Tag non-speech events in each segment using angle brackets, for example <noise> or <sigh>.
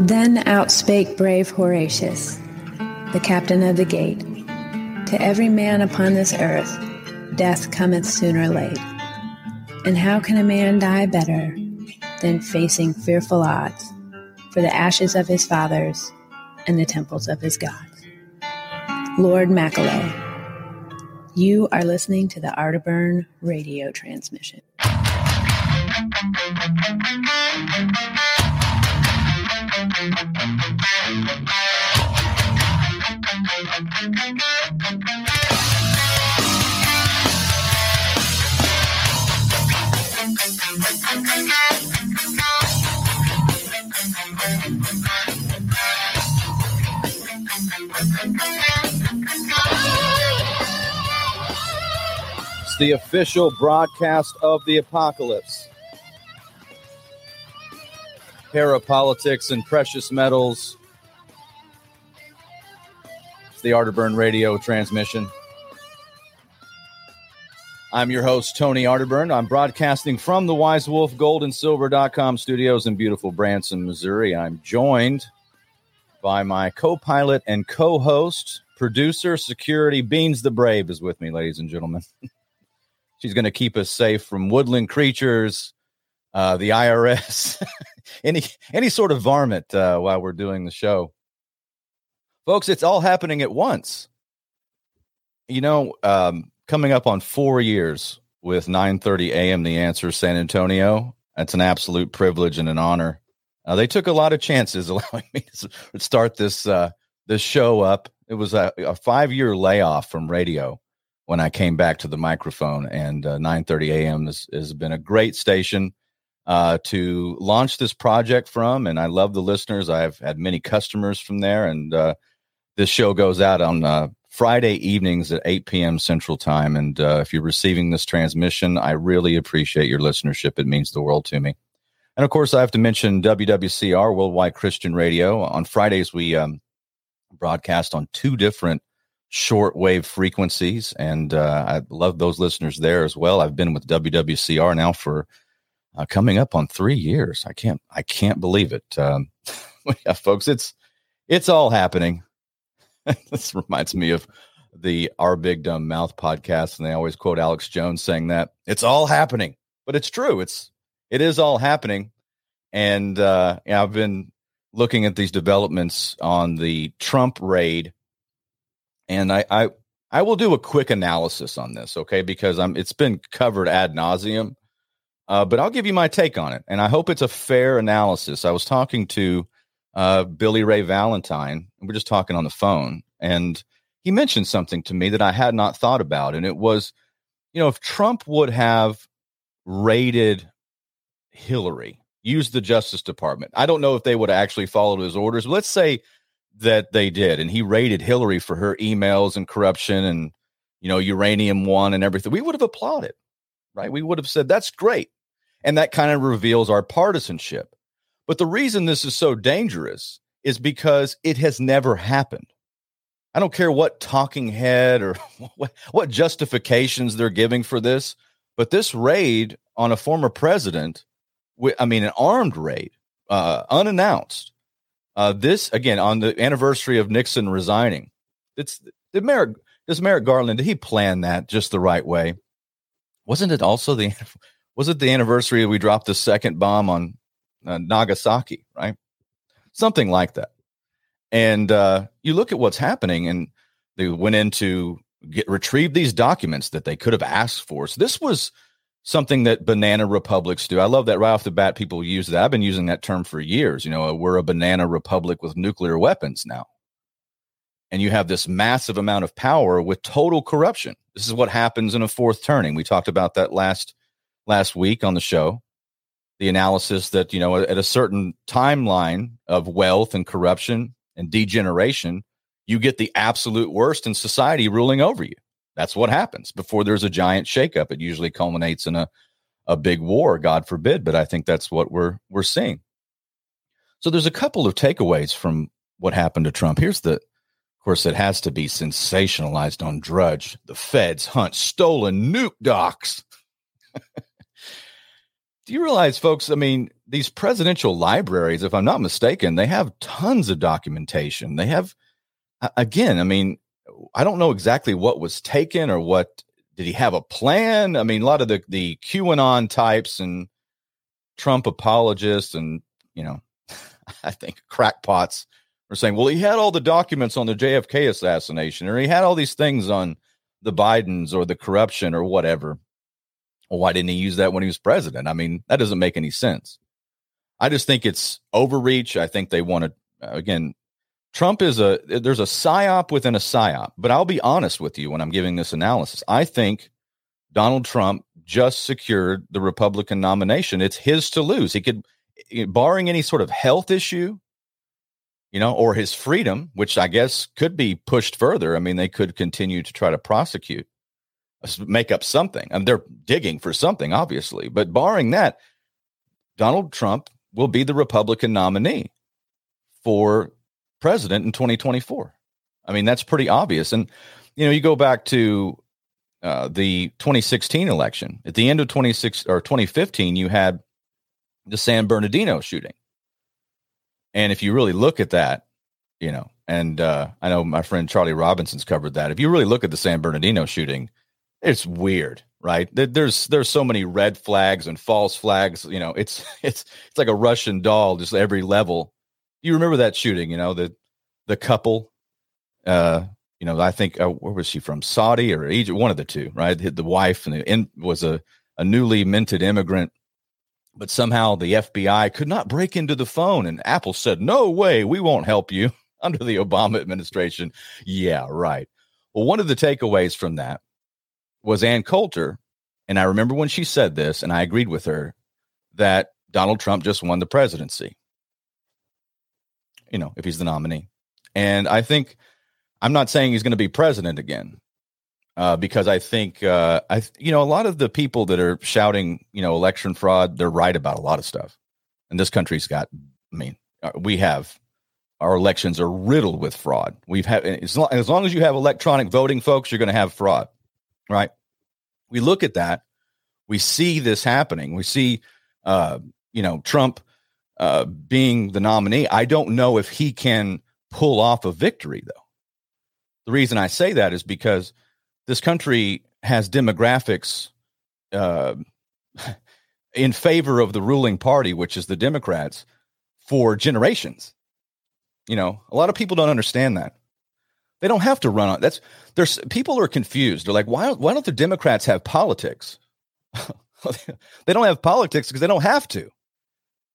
Then outspake brave Horatius, the captain of the gate To every man upon this earth, death cometh sooner or late. And how can a man die better than facing fearful odds for the ashes of his fathers and the temples of his gods? Lord Macaulay, you are listening to the Arterburn radio transmission. It's the official broadcast of the apocalypse. Parapolitics and precious metals. It's the Arterburn radio transmission. I'm your host, Tony Arterburn. I'm broadcasting from the Wise Wolf Gold and Silver.com studios in beautiful Branson, Missouri. I'm joined by my co pilot and co host, producer, security, Beans the Brave is with me, ladies and gentlemen. <laughs> She's going to keep us safe from woodland creatures, uh, the IRS, <laughs> any any sort of varmint uh, while we're doing the show. Folks, it's all happening at once. You know, um, coming up on four years with 9:30 a.m. The Answer San Antonio. That's an absolute privilege and an honor. Uh, they took a lot of chances <laughs> allowing me to start this uh, this show up. It was a, a five year layoff from radio when I came back to the microphone, and uh, 9:30 a.m. Has, has been a great station uh, to launch this project from, and I love the listeners. I've had many customers from there, and uh, this show goes out on uh, Friday evenings at 8 p.m. Central Time. And uh, if you're receiving this transmission, I really appreciate your listenership. It means the world to me. And of course, I have to mention WWCR, Worldwide Christian Radio. On Fridays, we um, broadcast on two different shortwave frequencies. And uh, I love those listeners there as well. I've been with WWCR now for uh, coming up on three years. I can't, I can't believe it. Um, <laughs> yeah, folks, it's, it's all happening. <laughs> this reminds me of the Our Big Dumb Mouth podcast, and they always quote Alex Jones saying that it's all happening, but it's true. It's it is all happening, and uh, I've been looking at these developments on the Trump raid, and I I, I will do a quick analysis on this, okay? Because I'm it's been covered ad nauseum, uh, but I'll give you my take on it, and I hope it's a fair analysis. I was talking to uh, Billy Ray Valentine. We're just talking on the phone, and he mentioned something to me that I had not thought about, and it was, you know, if Trump would have raided Hillary, used the Justice Department, I don't know if they would have actually followed his orders. Let's say that they did, and he raided Hillary for her emails and corruption, and you know, uranium one and everything. We would have applauded, right? We would have said that's great, and that kind of reveals our partisanship. But the reason this is so dangerous is because it has never happened. I don't care what talking head or <laughs> what, justifications they're giving for this, but this raid on a former president, I mean, an armed raid, uh, unannounced. Uh, this again on the anniversary of Nixon resigning. It's did Merrick does Merrick Garland did he plan that just the right way? Wasn't it also the <laughs> was it the anniversary we dropped the second bomb on uh, Nagasaki, right? Something like that. And uh, you look at what's happening, and they went in to get retrieve these documents that they could have asked for. So this was something that banana republics do. I love that right off the bat. People use that. I've been using that term for years. You know, we're a banana republic with nuclear weapons now. And you have this massive amount of power with total corruption. This is what happens in a fourth turning. We talked about that last last week on the show the analysis that you know at a certain timeline of wealth and corruption and degeneration you get the absolute worst in society ruling over you. That's what happens before there's a giant shakeup. It usually culminates in a a big war god forbid but i think that's what we're we're seeing. So there's a couple of takeaways from what happened to trump. Here's the of course it has to be sensationalized on drudge. The feds hunt stolen nuke docs <laughs> Do you realize, folks? I mean, these presidential libraries, if I'm not mistaken, they have tons of documentation. They have, again, I mean, I don't know exactly what was taken or what did he have a plan? I mean, a lot of the the QAnon types and Trump apologists and you know, <laughs> I think crackpots are saying, well, he had all the documents on the JFK assassination, or he had all these things on the Bidens or the corruption or whatever. Well, why didn't he use that when he was president? I mean, that doesn't make any sense. I just think it's overreach. I think they want to uh, again Trump is a there's a psyop within a psyop. But I'll be honest with you when I'm giving this analysis. I think Donald Trump just secured the Republican nomination. It's his to lose. He could, eh, eh, barring any sort of health issue, you know, or his freedom, which I guess could be pushed further. I mean, they could continue to try to prosecute, make up something. I mean, they're digging for something, obviously. But barring that, Donald Trump will be the Republican nominee for president in 2024. I mean, that's pretty obvious. And, you know, you go back to uh, the 2016 election. At the end of 26 or 2015, you had the San Bernardino shooting. And if you really look at that, you know, and uh, I know my friend Charlie Robinson's covered that. If you really look at the San Bernardino shooting, it's weird, right? There's there's so many red flags and false flags. You know, it's <laughs> it's it's like a Russian doll, just every level you remember that shooting? You know the the couple. Uh, you know, I think uh, where was she from? Saudi or Egypt? One of the two, right? The wife and the in, was a a newly minted immigrant, but somehow the FBI could not break into the phone, and Apple said, "No way, we won't help you." <laughs> Under the Obama administration, yeah, right. Well, one of the takeaways from that was Ann Coulter, and I remember when she said this, and I agreed with her that Donald Trump just won the presidency you know, if he's the nominee. And I think I'm not saying he's going to be president again, uh, because I think uh, I you know a lot of the people that are shouting you know election fraud, they're right about a lot of stuff. And this country's got, I mean, uh, we have our elections are riddled with fraud. We've had as long, as long as you have electronic voting, folks, you're going to have fraud, right? We look at that, we see this happening. We see, uh, you know, Trump uh, being the nominee. I don't know if he can pull off a victory, though. The reason I say that is because this country has demographics uh, <laughs> in favor of the ruling party, which is the Democrats, for generations. You know, a lot of people don't understand that. They don't have to run on that's there's people are confused. They're like, why why don't the Democrats have politics? <laughs> they don't have politics because they don't have to.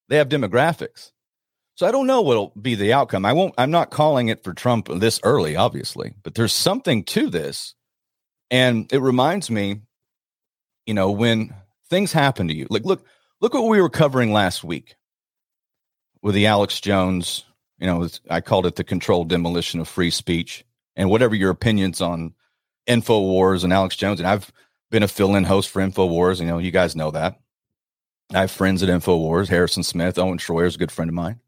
They have demographics. So I don't know what'll be the outcome. I won't I'm not calling it for Trump this early, obviously, but there's something to this. And it reminds me, you know, when things happen to you. Like look, look what we were covering last week with the Alex Jones, you know, I called it the controlled demolition of free speech and whatever your opinions on InfoWars and Alex Jones and I've been a fill-in host for InfoWars, you know, you guys know that. I have friends at InfoWars, Harrison Smith, Owen Schroyer is a good friend of mine.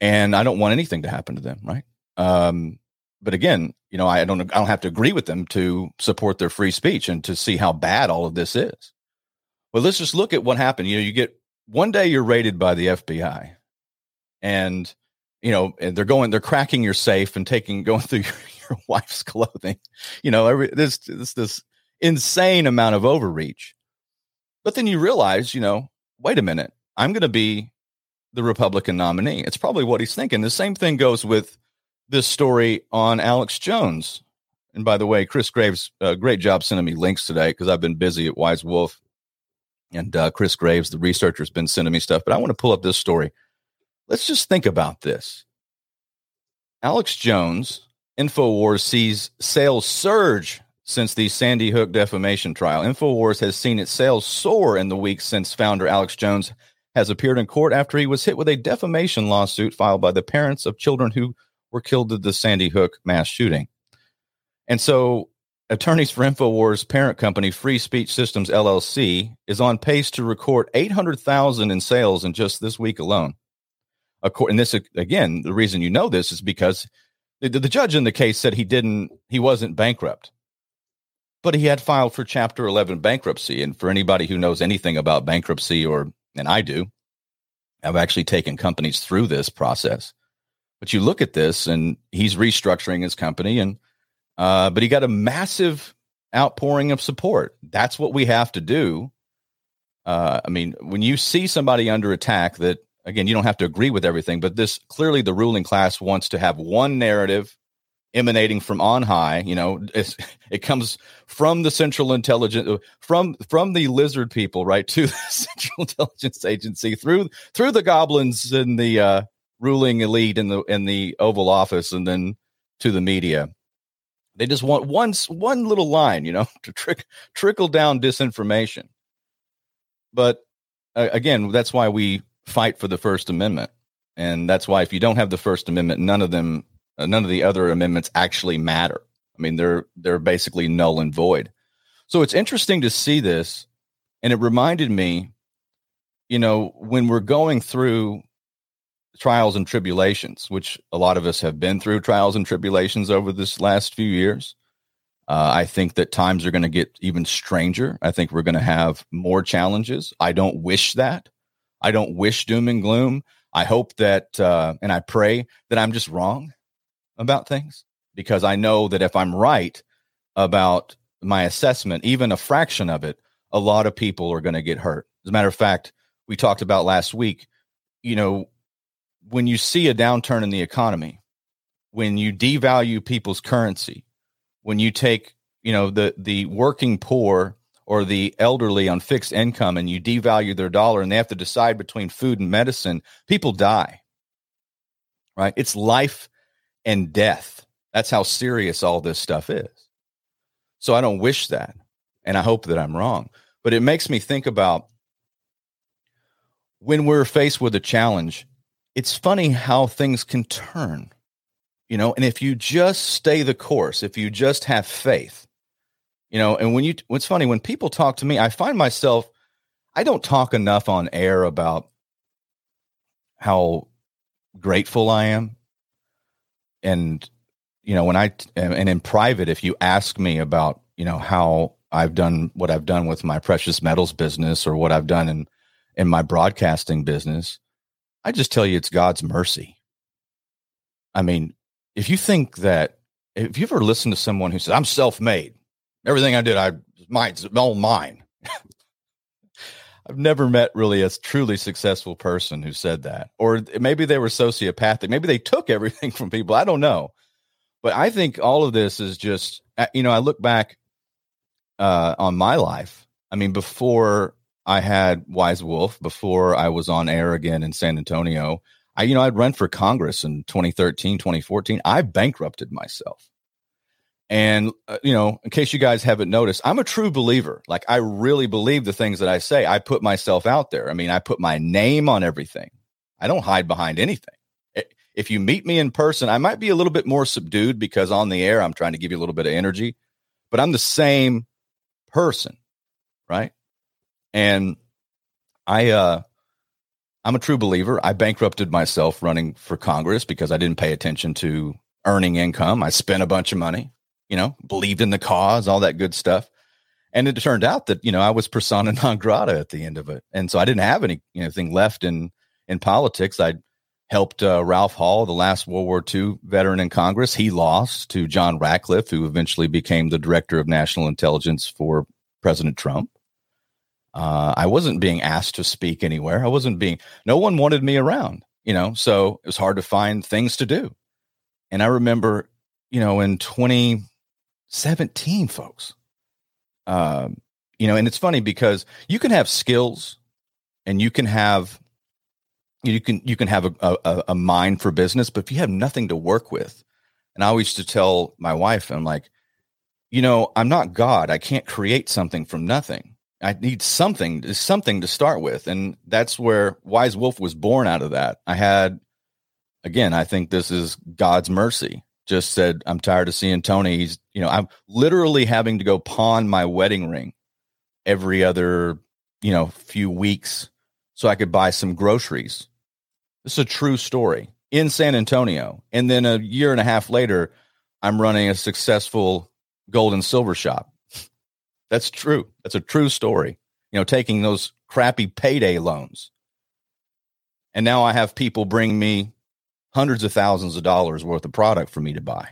And I don't want anything to happen to them, right? Um, but again, you know, I don't I don't have to agree with them to support their free speech and to see how bad all of this is. But let's just look at what happened. You know, you get one day you're raided by the FBI and you know, they're going, they're cracking your safe and taking, <laughs> going through your, <laughs> your wife's clothing. You know, every this this this insane amount of overreach. But then you realize, you know, wait a minute, I'm going to be the Republican nominee. It's probably what he's thinking. The same thing goes with this story on Alex Jones. And by the way, Chris Graves, uh, great job sending me links today because I've been busy at Wise Wolf. And uh, Chris Graves, the researcher, has been sending me stuff. But I want to pull up this story. Let's just think about this. Alex Jones, InfoWars sees sales surge since the Sandy Hook defamation trial. InfoWars has seen its sales soar in the weeks since founder Alex Jones has appeared in court after he was hit with a defamation lawsuit filed by the parents of children who were killed in the Sandy Hook mass shooting. And so, attorneys for InfoWars' parent company, Free Speech Systems LLC, is on pace to record 800,000 in sales in just this week alone. And this, again, the reason you know this is because the, the judge in the case said he didn't, he wasn't bankrupt but he had filed for Chapter 11 bankruptcy. And for anybody who knows anything about bankruptcy, or, and I do, I've actually taken companies through this process. But you look at this and he's restructuring his company and, uh, but he got a massive outpouring of support. That's what we have to do. Uh, I mean, when you see somebody under attack that again, you don't have to agree with everything, but this clearly the ruling class wants to have one narrative emanating from on high. You know, <laughs> it comes from the Central Intelligence, from from the lizard people, right, <laughs> to the Central Intelligence Agency, through through the goblins and the uh, ruling elite in the in the Oval Office, and then to the media. They just want one one little line, you know, <laughs> to trick trickle down disinformation. But uh, again, that's why we fight for the First Amendment. And that's why if you don't have the First Amendment, none of them, uh, none of the other amendments actually matter. I mean, they're they're basically null and void. So it's interesting to see this, and it reminded me, you know, when we're going through trials and tribulations, which a lot of us have been through trials and tribulations over this last few years. Uh, I think that times are going to get even stranger. I think we're going to have more challenges. I don't wish that. I don't wish doom and gloom. I hope that, uh, and I pray that I'm just wrong about things because I know that if I'm right about my assessment, even a fraction of it, a lot of people are going to get hurt. As a matter of fact, we talked about last week, you know, when you see a downturn in the economy, when you devalue people's currency, when you take, you know, the the working poor or the elderly on fixed income and you devalue their dollar and they have to decide between food and medicine, people die. Right? It's life and death. That's how serious all this stuff is. So I don't wish that. And I hope that I'm wrong. But it makes me think about when we're faced with a challenge, it's funny how things can turn, you know, and if you just stay the course, if you just have faith, you know and when you what's funny when people talk to me i find myself i don't talk enough on air about how grateful i am. And you know when i and in private if you ask me about you know how i've done what i've done with my precious metals business or what i've done in in my broadcasting business i just tell you it's god's mercy. I mean if you think that if you ever listen to someone who says i'm self-made Everything I did, I mine's all mine. <laughs> I've never met really a truly successful person who said that. Or maybe they were sociopathic. Maybe they took <laughs> everything from people. I don't know. But I think all of this is just, you know, I look back uh, on my life. I mean, before I had Wise Wolf, before I was on air again in San Antonio, I, you know, I'd run for Congress in 2013, 2014. I bankrupted myself. And, uh, you know, in case you guys haven't noticed, I'm a true believer. Like, I really believe the things that I say. I put myself out there. I mean, I put my name on everything, I don't hide behind anything. If you meet me in person, I might be a little bit more subdued because on the air, I'm trying to give you a little bit of energy, but I'm the same person, right? And I, uh, I'm a true believer. I bankrupted myself running for Congress because I didn't pay attention to earning income. I spent a bunch of money you know, believed in the cause, all that good stuff. And it turned out that, you know, I was persona non grata at the end of it. And so I didn't have any anything left in in politics. I helped uh, Ralph Hall, the last World War II veteran in Congress. He lost to John Ratcliffe, who eventually became the director of national intelligence for President Trump. Uh, I wasn't being asked to speak anywhere. I wasn't being, no one wanted me around, you know, so it was hard to find things to do. And I remember, you know, in 20, 17 folks. Um, you know, and it's funny because you can have skills and you can have you can you can have a, a, a mind for business, but if you have nothing to work with, and I always used to tell my wife, I'm like, you know, I'm not God. I can't create something from nothing. I need something, something to start with, and that's where Wise Wolf was born out of that. I had, again, I think this is God's mercy just said, I'm tired of seeing Tony. He's, you know, I'm literally having to go pawn my wedding ring every other, you know, few weeks so I could buy some groceries. This is a true story in San Antonio. And then a year and a half later, I'm running a successful gold and silver shop. <laughs> That's true. That's a true story. You know, taking those crappy payday loans. And now I have people bring me hundreds of thousands of dollars worth of product for me to buy.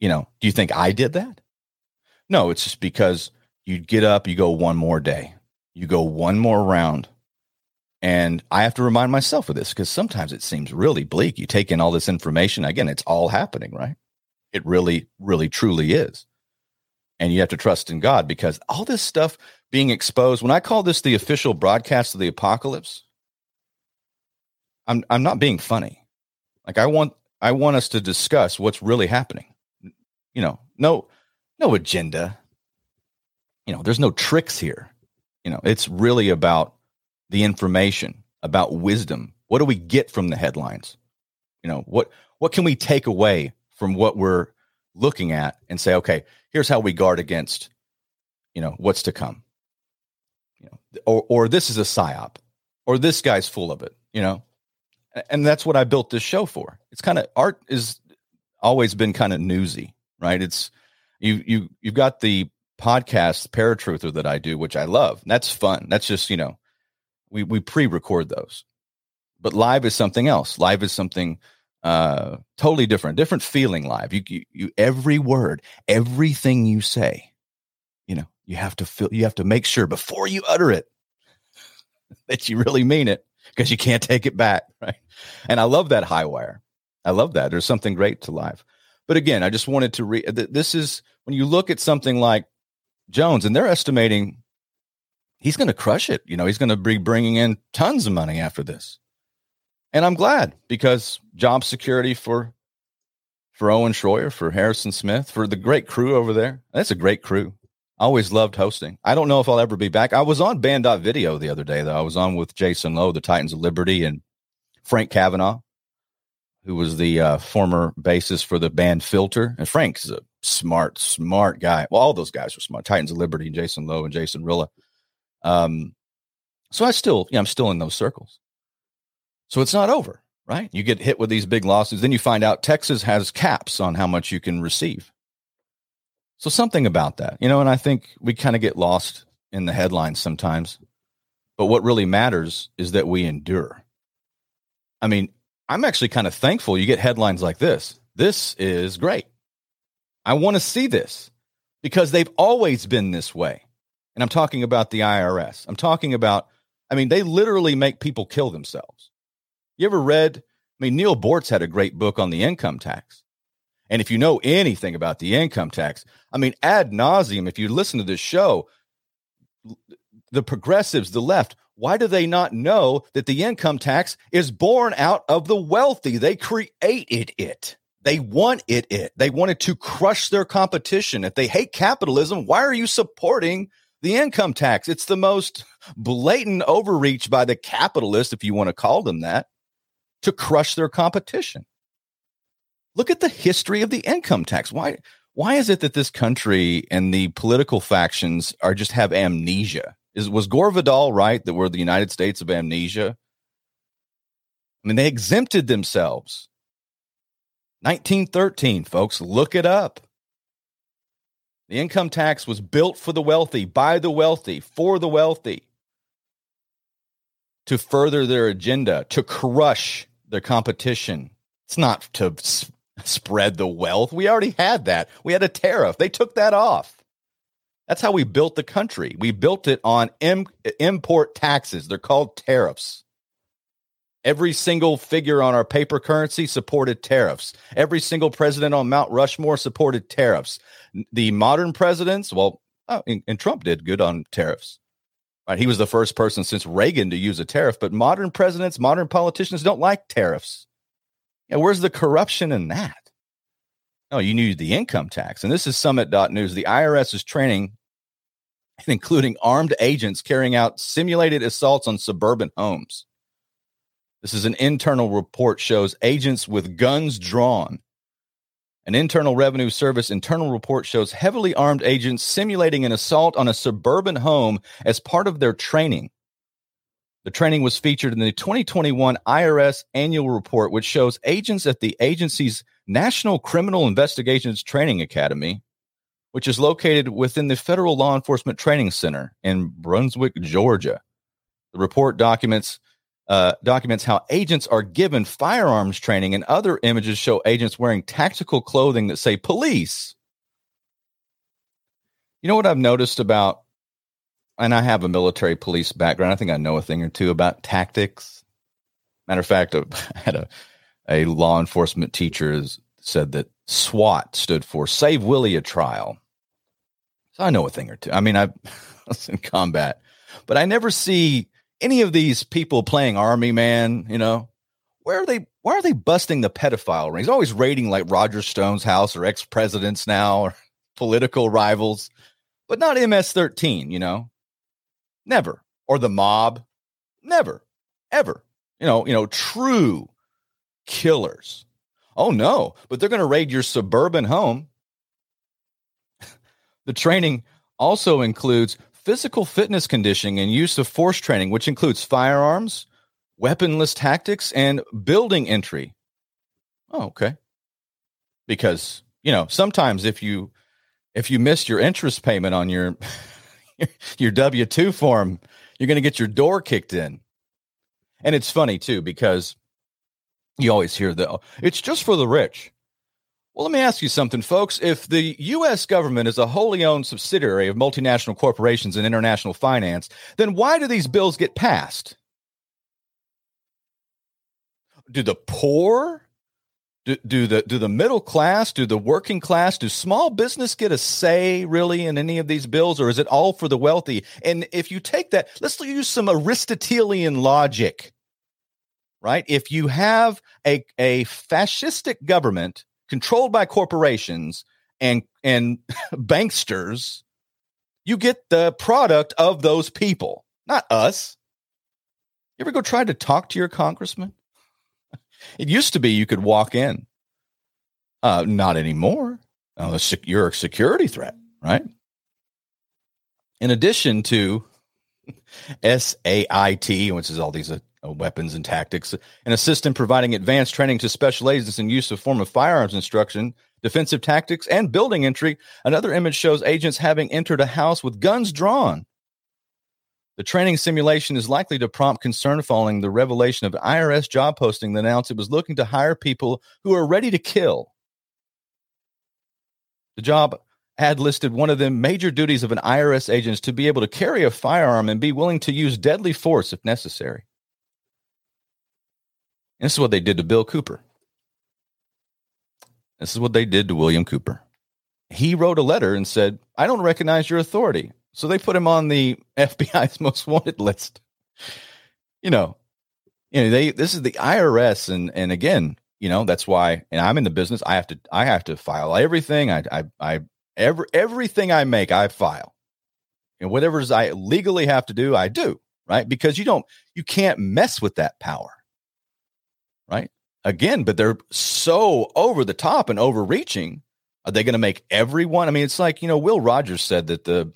You know, do you think I did that? No, it's just because you get up, you go one more day, you go one more round. And I have to remind myself of this because sometimes it seems really bleak. You take in all this information. Again, it's all happening, right? It really, really, truly is. And you have to trust in God because all this stuff being exposed, when I call this the official broadcast of the apocalypse, I'm I'm not being funny. Like I want I want us to discuss what's really happening. You know, no no agenda. You know, there's no tricks here. You know, it's really about the information, about wisdom. What do we get from the headlines? You know, what what can we take away from what we're looking at and say, okay, here's how we guard against, you know, what's to come. You know, or or this is a psyop, or this guy's full of it, you know and that's what I built this show for. It's kind of art is always been kind of newsy, right? It's you you you've got the podcast Paratruther that I do, which I love. That's fun. That's just you know we we pre-record those, but live is something else. Live is something uh totally different, different feeling. Live, you you, you every word, everything you say, you know, you have to feel. You have to make sure before you utter it <laughs> that you really mean it because you can't <laughs> take it back, right? And I love that high wire. I love that. There's something great to live. But again, I just wanted to read. This is when you look at something like Jones, and they're estimating he's going to crush it. You know, he's going to be bringing in tons of money after this. And I'm glad because job security for for Owen Schroyer, for Harrison Smith, for the great crew over there. That's a great crew. Always loved hosting. I don't know if I'll ever be back. I was on Banned.video the other day, though. I was on with Jason Lowe, the Titans of Liberty, and Frank Cavanagh, who was the uh, former bassist for the band Filter. And Frank's a smart, smart guy. Well, all those guys were smart. Titans of Liberty, and Jason Lowe, and Jason Rilla. Um, so I still, yeah, I'm still in those circles. So it's not over, right? You get hit with these big lawsuits. Then you find out Texas has caps on how much you can receive. So something about that, you know, and I think we kind of get lost in the headlines sometimes. But what really matters is that we endure. I mean, I'm actually kind of thankful you get headlines like this. This is great. I want to see this because they've always been this way. And I'm talking about the IRS. I'm talking about, I mean, they literally make people kill themselves. You ever read? I mean, Neal Boortz had a great book on the income tax. And if you know anything about the income tax, I mean, ad nauseum, if you listen to this show, the progressives, the left, why do they not know that the income tax is born out of the wealthy? They created it. They wanted it. They wanted to crush their competition. If they hate capitalism, why are you supporting the income tax? It's the most blatant overreach by the capitalists, if you want to call them that, to crush their competition. Look at the history of the income tax. Why why is it that this country and the political factions are just have amnesia? Is was Gore Vidal right that we're the United States of amnesia? I mean, they exempted themselves. 1913, folks, look it up. The income tax was built for the wealthy, by the wealthy, for the wealthy, to further their agenda, to crush their competition. It's not to spread the wealth. We already had that. We had a tariff. They took that off. That's how we built the country. We built it on Im- import taxes. They're called tariffs. Every single figure on our paper currency supported tariffs. Every single president on Mount Rushmore supported tariffs. The modern presidents, well, oh, and, and Trump did good on tariffs. Right? He was the first person since Reagan to use a tariff, but modern presidents, modern politicians don't like tariffs. Where's the corruption in that? No, you need the income tax. And this is summit.news. The IRS is training and <laughs> including armed agents carrying out simulated assaults on suburban homes. This is an internal report shows agents with guns drawn. An internal revenue service internal report shows heavily armed agents simulating an assault on a suburban home as part of their training. The training was featured in the 2021 IRS annual report, which shows agents at the agency's National Criminal Investigations Training Academy which is located within the Federal Law Enforcement Training Center in Brunswick, Georgia. The report documents uh, documents how agents are given firearms training, and other images show agents wearing tactical clothing that say police. You know what I've noticed about, and I have a military police background. I think I know a thing or two about tactics. Matter of fact, uh, <laughs> I had a, a law enforcement teacher said that SWAT stood for Save Willie a Trial. So I know a thing or two. I mean, <laughs> I was in combat, but I never see any of these people playing army man, you know, where are they? Why are they busting the pedophile rings? Always raiding like Roger Stone's house or ex presidents now or <laughs> political rivals, but not MS 13, you know, never. Or the mob, never, ever. You know, you know, true killers. Oh no, but they're going to raid your suburban home. <laughs> the training also includes physical fitness conditioning and use of force training, which includes firearms, weaponless tactics, and building entry. Oh, okay. Because, you know, sometimes if you if you miss your interest payment on your <laughs> <laughs> your W2 form, you're going to get your door kicked in. And it's funny too because you always hear the oh, it's just for the rich. Well, let me ask you something, folks. If the U.S. government is a wholly owned subsidiary of multinational corporations and international finance, then why do these bills get passed? Do the poor, do, the do the middle class, do the working class, do small business get a say really in any of these bills, or is it all for the wealthy? And if you take that, let's use some Aristotelian logic, right? If you have a a fascistic government controlled by corporations and and <laughs> banksters, you get the product of those people, not us. You ever go try to talk to your congressman? It used to be you could walk in. Uh, not anymore. Uh, you're a security threat, right? In addition to <laughs> SAIT, which is all these uh, weapons and tactics, an assistant providing advanced training to special agents in use of form of firearms instruction, defensive tactics, and building entry. Another image shows agents having entered a house with guns drawn. The training simulation is likely to prompt concern following the revelation of IRS job posting that announced it was looking to hire people who are ready to kill. The job ad listed one of the major duties of an IRS agent is to be able to carry a firearm and be willing to use deadly force if necessary. And this is what they did to Bill Cooper. This is what they did to William Cooper. He wrote a letter and said, I don't recognize your authority. So they put him on the <laughs> FBI's most wanted list. You know, you know, they this is the IRS and and again, you know, that's why and I'm in the business, I have to I have to file everything. I I I every everything I make, I file. And whatever's I legally have to do, I do, right? Because you don't you can't mess with that power right? Again, but they're so over the top and overreaching. Are they going to make everyone? I mean, it's like, you know, Will Rogers said that the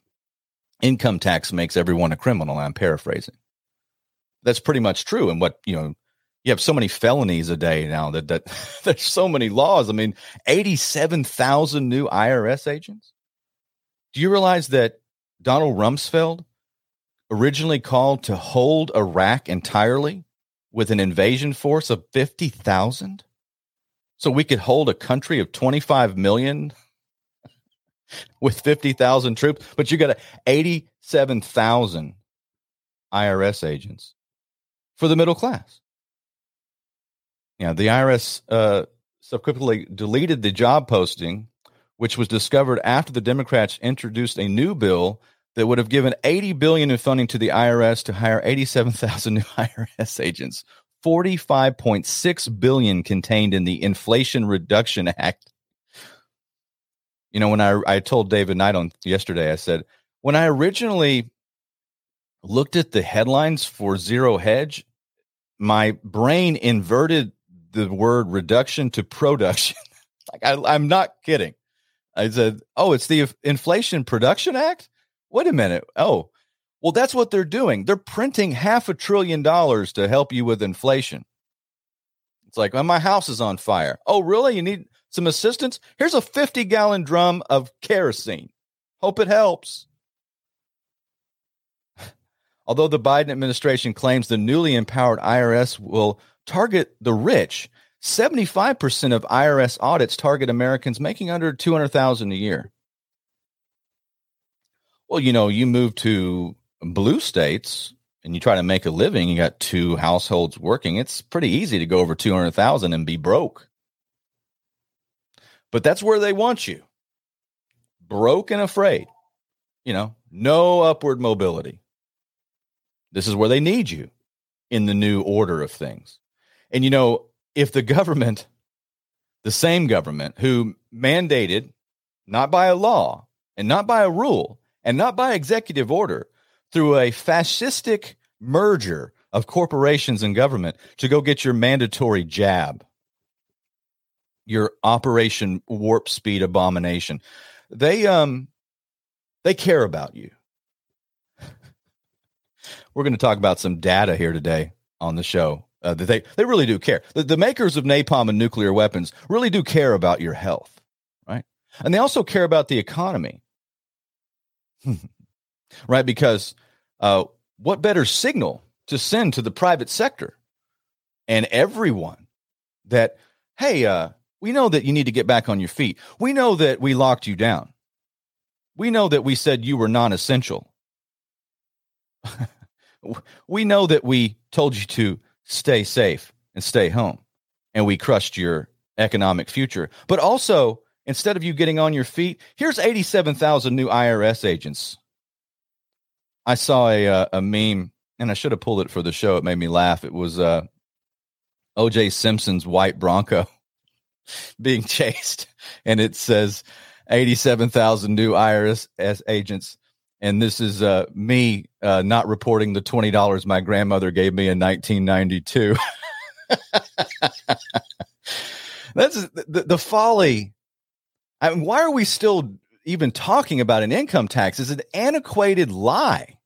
income tax makes everyone a criminal. I'm paraphrasing. That's pretty much true. And what, you know, you have so many felonies a day now that, that <laughs> there's so many laws. I mean, 87,000 new IRS agents. Do you realize that Donald Rumsfeld originally called to hold Iraq entirely with an invasion force of 50,000? So we could hold a country of 25 million with 50,000 troops, but you got 87,000 IRS agents for the middle class. Yeah, the IRS uh, subsequently deleted the job posting, which was discovered after the Democrats introduced a new bill that would have given 80 billion in funding to the IRS to hire 87,000 new <laughs> IRS agents. 45.6 billion contained in the Inflation Reduction Act. You know, when I I told David Knight on yesterday, I said when I originally looked at the headlines for Zero Hedge, my brain inverted the word reduction to production. <laughs> like I, I'm not kidding. I said, "Oh, it's the Inflation Production Act." Wait a minute. Oh, well, that's what they're doing. They're printing half a trillion dollars to help you with inflation. It's like, well, my house is on fire. Oh, really? You need some assistance? Here's a 50 gallon drum of kerosene. Hope it helps. <sighs> Although the Biden administration claims the newly empowered IRS will target the rich, 75% of IRS audits target Americans making under 200,000 a year. Well, you know, you move to blue states and you try to make a living, you got two households working, it's pretty easy to go over 200,000 and be broke. But that's where they want you. Broke and afraid. You know, no upward mobility. This is where they need you in the new order of things. And you know, if the government, the same government who mandated, not by a law and not by a rule and not by executive order, through a fascistic merger of corporations and government to go get your mandatory jab, your Operation Warp Speed abomination. They um they care about you. We're going to talk about some data here today on the show. Uh, that they they really do care. The, the makers of napalm and nuclear weapons really do care about your health, right? And they also care about the economy, <laughs> right? Because uh, what better signal to send to the private sector and everyone that, hey, uh, we know that you need to get back on your feet. We know that we locked you down. We know that we said you were non essential. <laughs> we know that we told you to stay safe and stay home and we crushed your economic future. But also, instead of you getting on your feet, here's 87,000 new IRS agents I saw a uh, a meme, and I should have pulled it for the show. It made me laugh. It was uh, O.J. Simpson's white Bronco <laughs> being <laughs> chased, and it says eighty-seven thousand new IRS agents. And this is uh, me uh, not reporting the twenty dollars my grandmother gave me in 1992. <laughs> That's the, the folly. I mean, why are we still even talking about an income tax is an antiquated lie.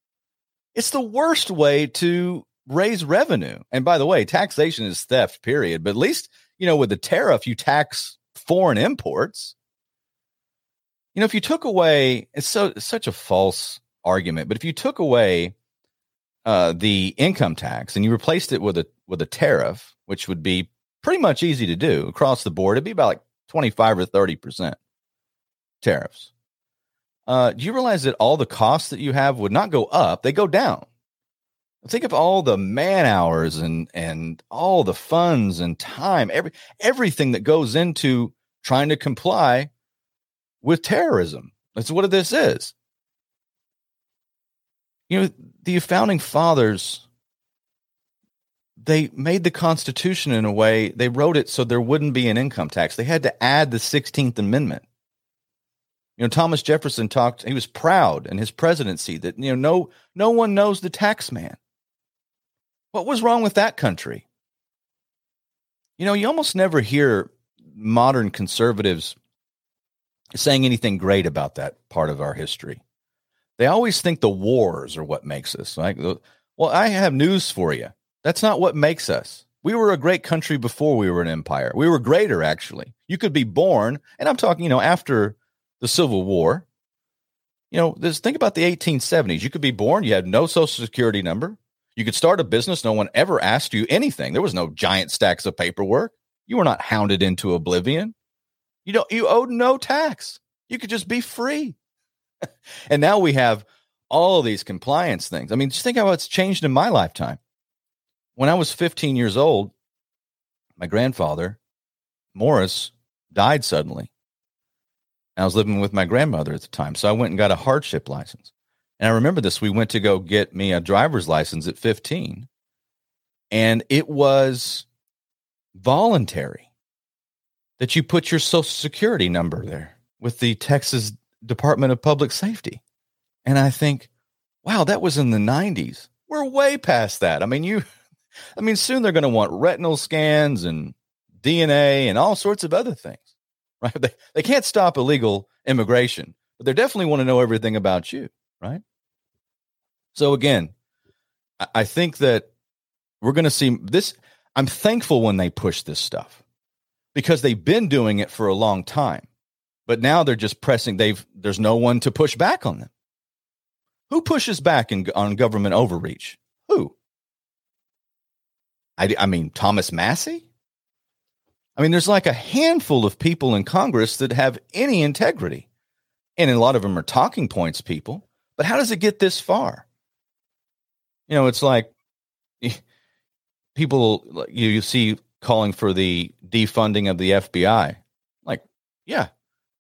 It's the worst way to raise revenue. And by the way, taxation is theft, period. But at least, you know, with the tariff, you tax foreign imports. You know, if you took away, it's so it's such a false argument, but if you took away uh, the income tax and you replaced it with a with a tariff, which would be pretty much easy to do across the board, it'd be about like 25 or 30 percent tariffs. Uh, do you realize that all the costs that you have would not go up; they go down? Think of all the man hours and and all the funds and time, every everything that goes into trying to comply with terrorism. That's what this is. You know, the founding fathers they made the Constitution in a way, they wrote it so there wouldn't be an income tax. They had to add the 16th Amendment. You know, Thomas Jefferson talked, he was proud in his presidency that, you know, no, no one knows the tax man. What was wrong with that country? You know, you almost never hear modern conservatives saying anything great about that part of our history. They always think the wars are what makes us. Like, well, I have news for you. That's not what makes us. We were a great country before we were an empire. We were greater, actually. You could be born, and I'm talking, you know, after the Civil War. You know, this think about the 1870s. You could be born, you had no social security number. You could start a business, no one ever asked you anything. There was no giant stacks of paperwork. You were not hounded into oblivion. You know, you owed no tax. You could just be free. <laughs> and now we have all these compliance things. I mean, just think how it's changed in my lifetime. When I was 15 years old, my grandfather, Morris, died suddenly. I was living with my grandmother at the time. So I went and got a hardship license. And I remember this. We went to go get me a driver's license at 15, and it was voluntary that you put your social security number there with the Texas Department of Public Safety. And I think, wow, that was in the 90s. We're way past that. I mean, you, <laughs> I mean, soon they're going to want retinal scans and DNA and all sorts of other things <laughs> right? They, they can't stop illegal immigration, but they definitely want to know everything about you, right? So again, I, think that we're going to see this. I'm thankful when they push this stuff because they've been doing it for a long time. But now they're just pressing they've there's no one to push back on them. Who pushes back in, on government overreach? Who? I, I mean, Thomas Massie? I mean, there's like a handful of people in Congress that have any integrity. And a lot of them are talking points people. But how does it get this far? You know, it's like <laughs> people you, you see calling for the defunding of the FBI. Like, yeah,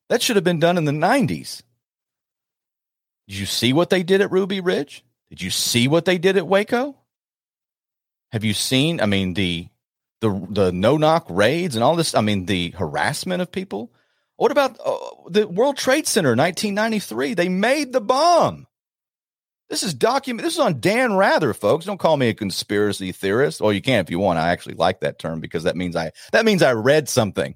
that should have been done in the 90s. Did you see what they did at Ruby Ridge? Did you see what they did at Waco? Have you seen, I mean, the the the no knock raids and all this, I mean, the harassment of people? What about uh, the World Trade Center 1993? They made the bomb. This is document. This is on Dan Rather, folks. Don't call me a conspiracy theorist. Well, you can if you want. I actually like that term because that means I that means I read something.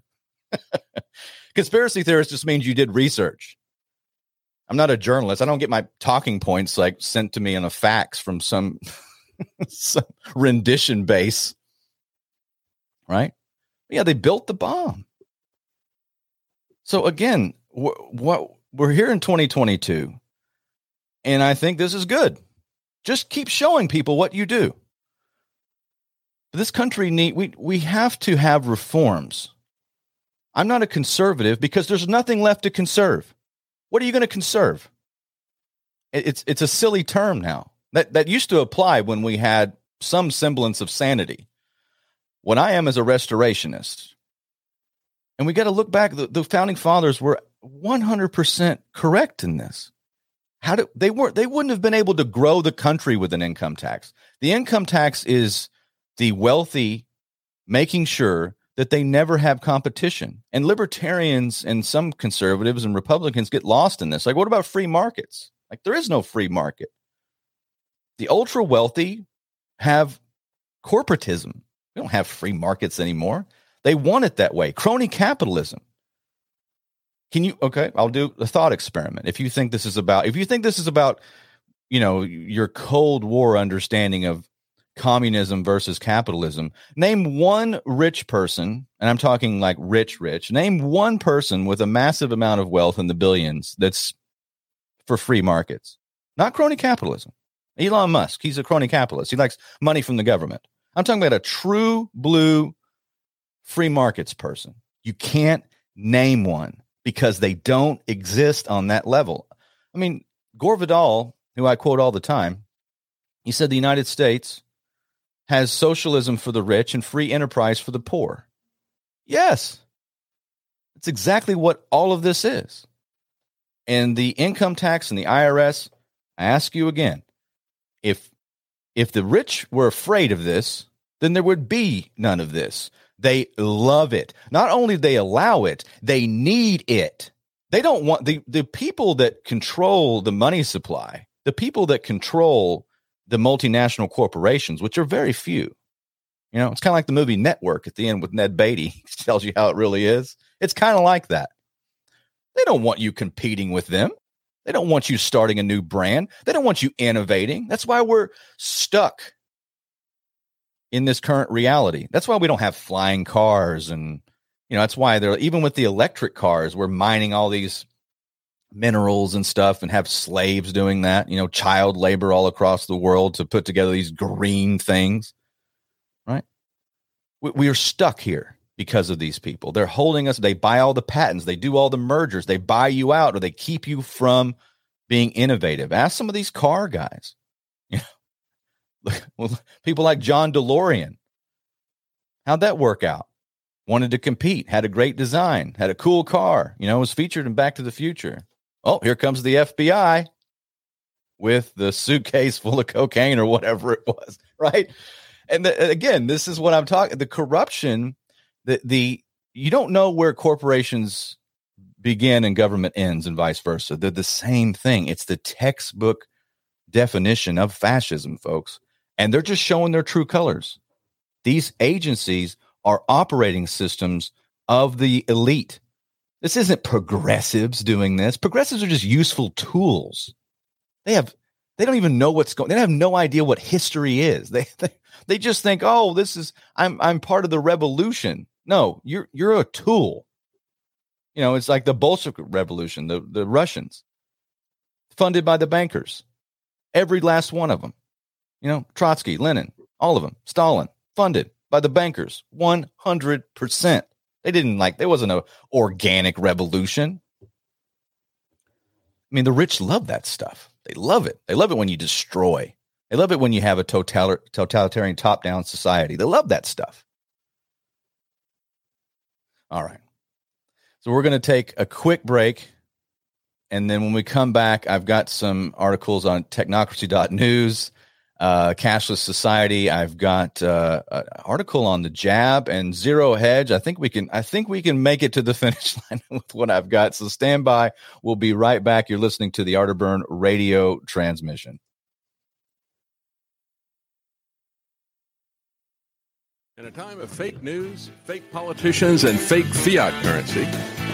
<laughs> conspiracy theorist just means you did research. I'm not a journalist. I don't get my talking points like sent to me in a fax from some, <laughs> some rendition base. Right? Yeah, they built the bomb. So again, wh- what we're here in 2022 and I think this is good. Just keep showing people what you do. This country need we we have to have reforms. I'm not a conservative because there's nothing left to conserve. What are you going to conserve? It's it's a silly term now. That that used to apply when we had some semblance of sanity. What I am is a restorationist, and we got to look back. The, the founding fathers were 100% correct in this. How do they weren't they wouldn't have been able to grow the country with an income tax. The income tax is the wealthy making sure that they never have competition. And libertarians and some conservatives and Republicans get lost in this. Like, what about free markets? Like, there is no free market. The ultra wealthy have corporatism. We don't have free markets anymore. They want it that way. Crony capitalism. Can you okay, I'll do a thought experiment. If you think this is about if you think this is about you know, your Cold War understanding of communism versus capitalism, name one rich person, and I'm talking like rich rich. Name one person with a massive amount of wealth in the billions that's for free markets. Not crony capitalism. Elon Musk, he's a crony capitalist. He likes money from the government. I'm talking about a true blue free markets person. You can't name one because they don't exist on that level. I mean, Gore Vidal, who I quote all the time, he said the United States has socialism for the rich and free enterprise for the poor. Yes, it's exactly what all of this is. And the income tax and the IRS, I ask you again, if if the rich were afraid of this, then there would be none of this. They love it. Not only they allow it, they need it. They don't want the, the people that control the money supply, the people that control the multinational corporations, which are very few. You know, it's kind of like the movie Network at the end with Ned Beatty. <laughs> He tells you how it really is. It's kind of like that. They don't want you competing with them. They don't want you starting a new brand. They don't want you innovating. That's why we're stuck in this current reality. That's why we don't have flying cars and you know, that's why they're even with the electric cars, we're mining all these minerals and stuff and have slaves doing that, you know, child labor all across the world to put together these green things. Right? We, we are stuck here because of these people. They're holding us, they buy all the patents, they do all the mergers, they buy you out or they keep you from being innovative. Ask some of these car guys. <laughs> You know, <laughs> people like John DeLorean. How'd that work out? Wanted to compete, had a great design, had a cool car, you know, was featured in Back to the Future. Oh, here comes the FBI with the suitcase full of cocaine or whatever it was, <laughs> right? And the, again, this is what I'm talking the corruption, the the you don't know where corporations begin and government ends and vice versa. They're the same thing. It's the textbook definition of fascism, folks and they're just showing their true colors. These agencies are operating systems of the elite. This isn't progressives doing this. Progressives are just useful tools. They have they don't even know what's going. They have no idea what history is. They, <laughs> they they just think, "Oh, this is I'm I'm part of the revolution." No, you're you're a tool. You know, it's like the Bolshevik Revolution, the the Russians, funded by the bankers, every last one of them. You know, Trotsky, Lenin, all of them, Stalin, funded by the bankers, one hundred percent. They didn't like. There wasn't a organic revolution. I mean, the rich love that stuff. They love it. They love it when you destroy. They love it when you have a totalitarian top down society. They love that stuff. All right. So we're going to take a quick break. And then when we come back, I've got some articles on technocracy.news, uh, cashless society. I've got uh, an article on the jab and zero hedge. I think we can. I think we can make it to the <laughs> finish line with what I've got. So stand by. We'll be right back. You're listening to the Arterburn radio transmission. In a time of fake news, fake politicians, and fake fiat currency,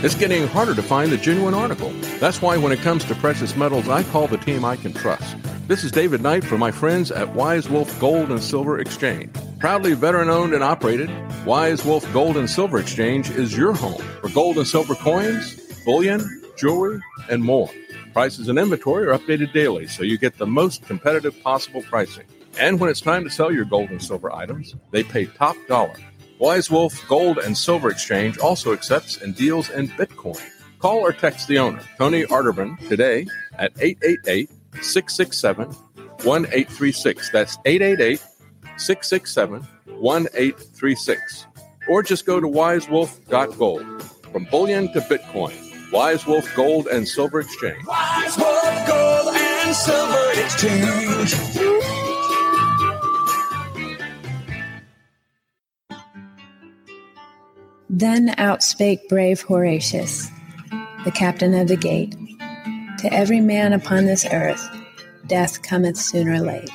it's getting harder to find the genuine article. That's why when it comes to precious metals, I call the team I can trust. This is David Knight from my friends at Wise Wolf Gold and Silver Exchange. Proudly veteran owned and operated, Wise Wolf Gold and Silver Exchange is your home for gold and silver coins, bullion, jewelry, and more. Prices and inventory are updated daily so you get the most competitive possible pricing. And when it's time to sell your gold and silver items, they pay top dollar. Wise Wolf Gold and Silver Exchange also accepts and deals in Bitcoin. Call or text the owner, Tony Arterburn, today at 888 667 1836. That's 888 667 1836. Or just go to wisewolf.gold. From bullion to Bitcoin, Wise Wolf Gold and Silver Exchange. Wise Wolf Gold and Silver Exchange. Then outspake brave Horatius, the captain of the gate To every man upon this earth, death cometh sooner or late.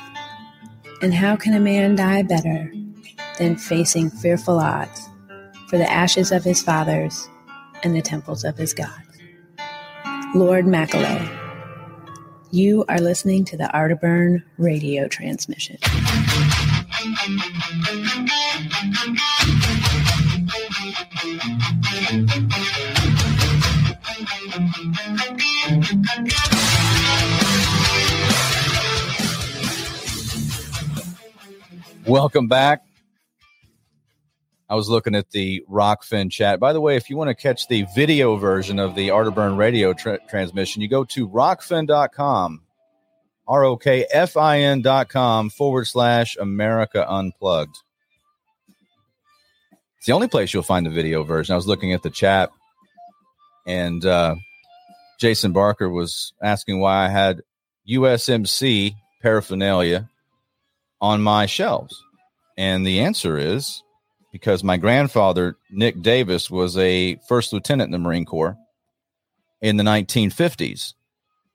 And how can a man die better than facing fearful odds for the ashes of his fathers and the temples of his gods? Lord Macaulay, you are listening to the Arterburn radio transmission. Welcome back. I was looking at the Rokfin chat. By the way, if you want to catch the video version of the Arterburn radio tra- transmission, you go to rokfin.com, R O K F I N.com forward slash America Unplugged. It's the only place you'll find the video version. I was looking at the chat, and uh, Jason Barker was asking why I had USMC paraphernalia on my shelves. And the answer is because my grandfather, Nick Davis, was a first lieutenant in the Marine Corps in the 1950s.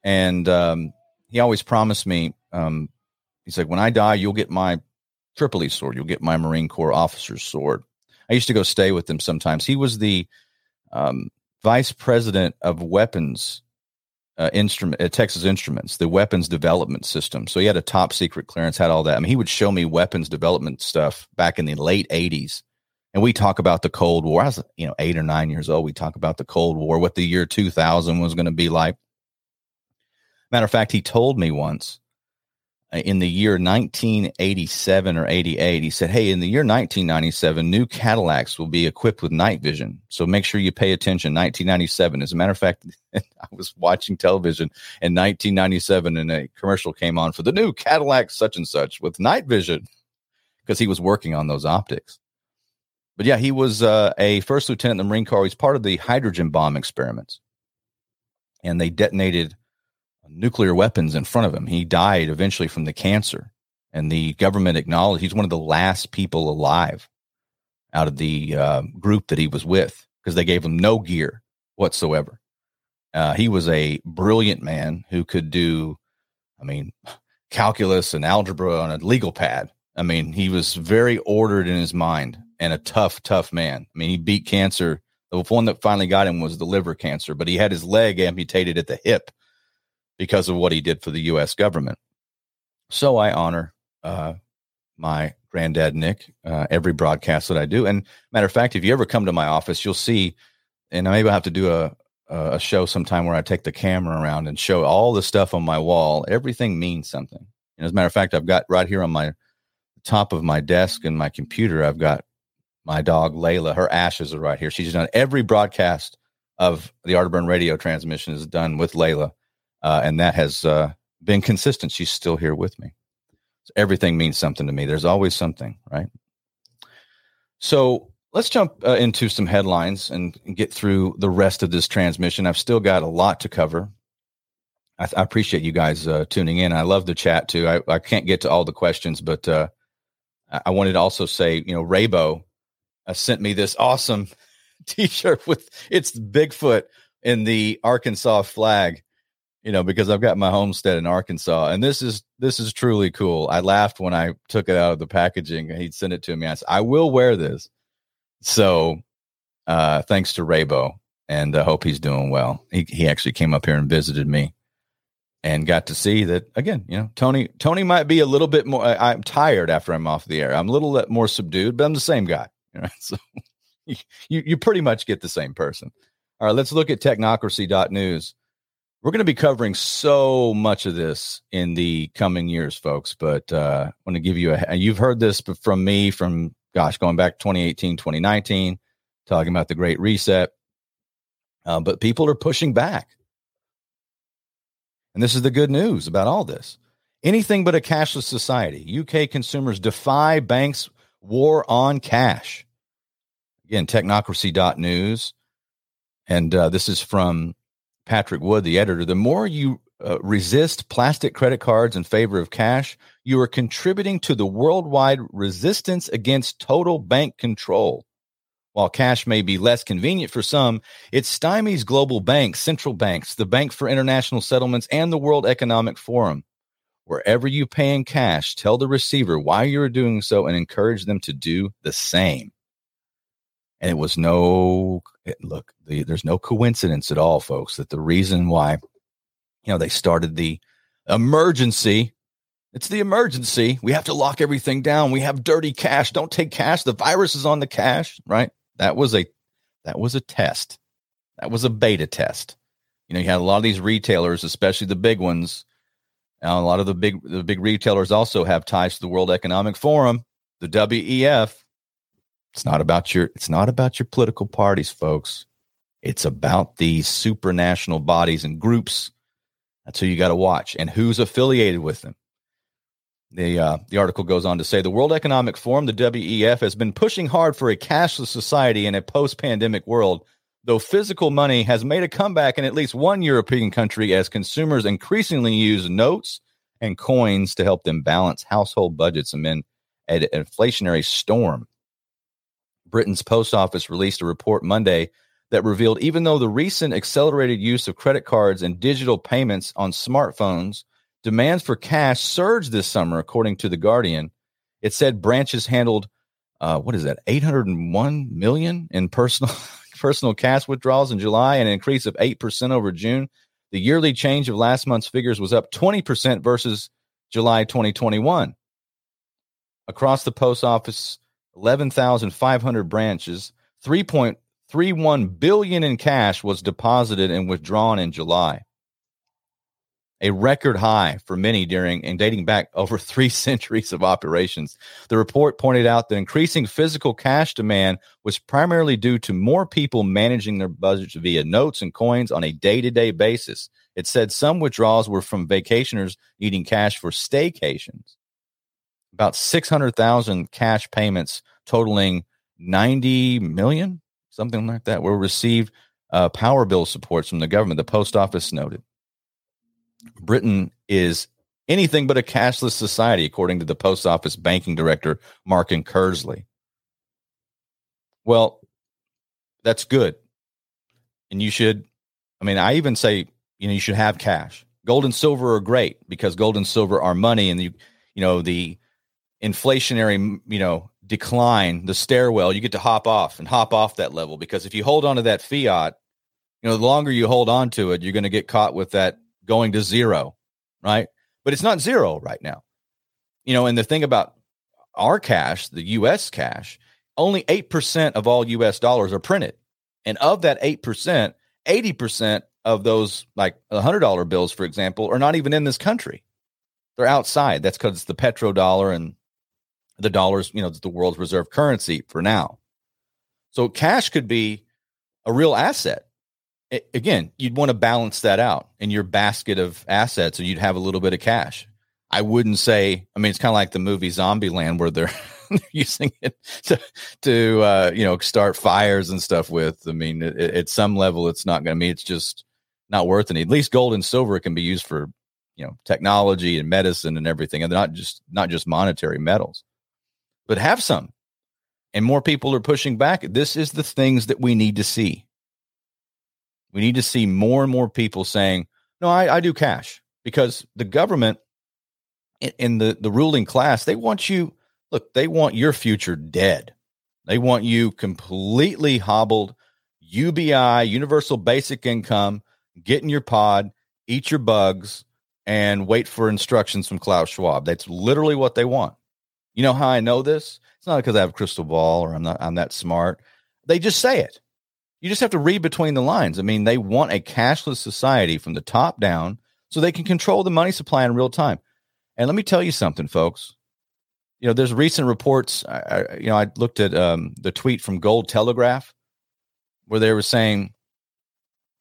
And um, he always promised me, um, he's like, when I die, you'll get my Tripoli sword, you'll get my Marine Corps officer's sword. I used to go stay with him sometimes. He was the um, vice president of weapons uh, instrument at Texas Instruments, the weapons development system. So he had a top secret clearance, had all that. I mean, he would show me weapons development stuff back in the late '80s, and we talk about the Cold War. I was, you know, eight or nine years old. We talk about the Cold War, what the year 2000 was going to be like. Matter of fact, he told me once uh, in the year 1987 or 88, he said, Hey, in the year 1997, new Cadillacs will be equipped with night vision. So make sure you pay attention. 1997. As a matter of fact, <laughs> I was watching television in 1997 and a commercial came on for the new Cadillac such and such with night vision because he was working on those optics. But yeah, he was uh, a first lieutenant in the Marine Corps. He's part of the hydrogen bomb experiments. And they detonated nuclear weapons in front of him. He died eventually from the cancer, and the government acknowledged he's one of the last people alive out of the uh, group that he was with because they gave him no gear whatsoever. Uh, he was a brilliant man who could do, I mean, calculus and algebra on a legal pad. I mean, he was very ordered in his mind and a tough, tough man. I mean, he beat cancer. The one that finally got him was the liver cancer, but he had his leg amputated at the hip because of what he did for the U.S. government. So I honor uh, my granddad Nick uh, every broadcast that I do. And matter of fact, if you ever come to my office, you'll see, and maybe I'll have to do a a show sometime where I take the camera around and show all the stuff on my wall. Everything means something. And as a matter of fact, I've got right here on my top of my desk and my computer, I've got my dog Layla. Her ashes are right here. She's done every broadcast of the Arterburn radio transmission is done with Layla, uh, and that has uh, been consistent. She's still here with me. So everything means something to me. There's always something, right? So let's jump uh, into some headlines and, get through the rest of this transmission. I've still got a lot to cover. I, th- I appreciate you guys uh, tuning in. I love the chat too. I, I can't get to all the questions, but uh, I wanted to also say, you know, Raybo uh, sent me this awesome <laughs> T-shirt with it's Bigfoot in the Arkansas flag. You know, because I've got my homestead in Arkansas, and this is this is truly cool. I laughed when I took it out of the packaging. He'd send it to me. I said, "I will wear this." So, uh, thanks to Raybo, and I hope he's doing well. He he actually came up here and visited me, and got to see that again. You know, Tony Tony might be a little bit more. I, am tired after I'm off the air. I'm a little more subdued, but I'm the same guy. <laughs> You know, so <laughs> you you pretty much get the same person. All right, let's look at technocracy.news. We're going to be covering so much of this in the coming years, folks. But uh, I want to give you a. You've heard this from me from gosh, going back 2018, 2019, talking about the Great Reset. Uh, but people are pushing back. And this is the good news about all this. Anything but a cashless society. UK consumers defy banks' war on cash. Again, technocracy.news. And uh, this is from Patrick Wood, the editor. The more you uh, resist plastic credit cards in favor of cash, you are contributing to the worldwide resistance against total bank control. While cash may be less convenient for some, it stymies global banks, central banks, the Bank for International Settlements, and the World Economic Forum. Wherever you pay in cash, tell the receiver why you're doing so and encourage them to do the same. And it was no, Eh, look, the, there's no coincidence at all, folks, that the reason why you know, they started the emergency. It's the emergency. We have to lock everything down. We have dirty cash. Don't take cash. The virus is on the cash, right? That was a that was a test. That was a beta test. You know, you had a lot of these retailers, especially the big ones. A lot of the big the big retailers also have ties to the World Economic Forum, the WEF. It's not about your it's not about your political parties, folks. It's about these supranational bodies and groups that's who you got to watch and who's affiliated with them. The, uh, the article goes on to say the World Economic Forum, the WEF, has been pushing hard for a cashless society in a post pandemic world, though physical money has made a comeback in at least one European country as consumers increasingly use notes and coins to help them balance household budgets amid an inflationary storm. Britain's post office released a report Monday that revealed even though the recent accelerated use of credit cards and digital payments on smartphones, demands for cash surged this summer, according to The Guardian. It said branches handled, uh, what is that, 801 million in personal <laughs> personal cash withdrawals in July, an increase of 8% over June. The yearly change of last month's figures was up 20% versus July 2021. Across the post office, 11,500 branches, 3.31 billion in cash was deposited and withdrawn in July. A record high for many during and dating back <laughs> over three centuries of operations. The report pointed out that increasing physical cash demand was primarily due to more people managing their budgets via notes and coins on a day to day basis. It said some withdrawals were from vacationers needing cash for staycations. About 600,000 cash payments totaling 90 million something like that, will receive uh, power bill supports from the government. The post office noted. Britain is anything but a cashless society, according to the post office banking director, Martin Kearsley. Well, that's good. And you should, I mean, I even say, you know, you should have cash. Gold and silver are great because gold and silver are money and you, you know, the inflationary, you know, decline, the stairwell, you get to hop off and hop off that level because if you hold on to that fiat, you know, the longer you hold on to it, you're going to get caught with that going to zero, right? But it's not zero right now. You know, and the thing about our cash, the US cash, only 8% of all US dollars are printed. And of that 8%, 80% of those like $100 bills for example are not even in this country. They're outside. That's cuz the petrodollar and the dollars, you know, the world's reserve currency for now. So cash could be a real asset. It, again, you'd want to balance that out in your basket of assets, and you'd have a little bit of cash. I wouldn't say. I mean, it's kind of like the movie Zombieland, where <laughs> they're, using it to to uh, you know start fires and stuff with. I mean, it, at some level, it's not going to mean it's just not worth any. At least gold and silver can be used for you know technology and medicine and everything, and not just not just monetary metals. But have some, and more people are pushing back. This is the things that we need to see. We need to see more and more people saying, "No, I, I do cash," because the government in the the ruling class they want you look they want your future dead they want you completely hobbled ubi universal basic income get in your pod eat your bugs and wait for instructions from klaus schwab that's literally what they want you know how i know this it's not because i have a crystal ball or i'm not i'm that smart they just say it you just have to read between the lines i mean they want a cashless society from the top down so they can control the money supply in real time and let me tell you something, folks. You know, there's recent reports. I, I, you know, I looked at um, the tweet from Gold Telegraph where they were saying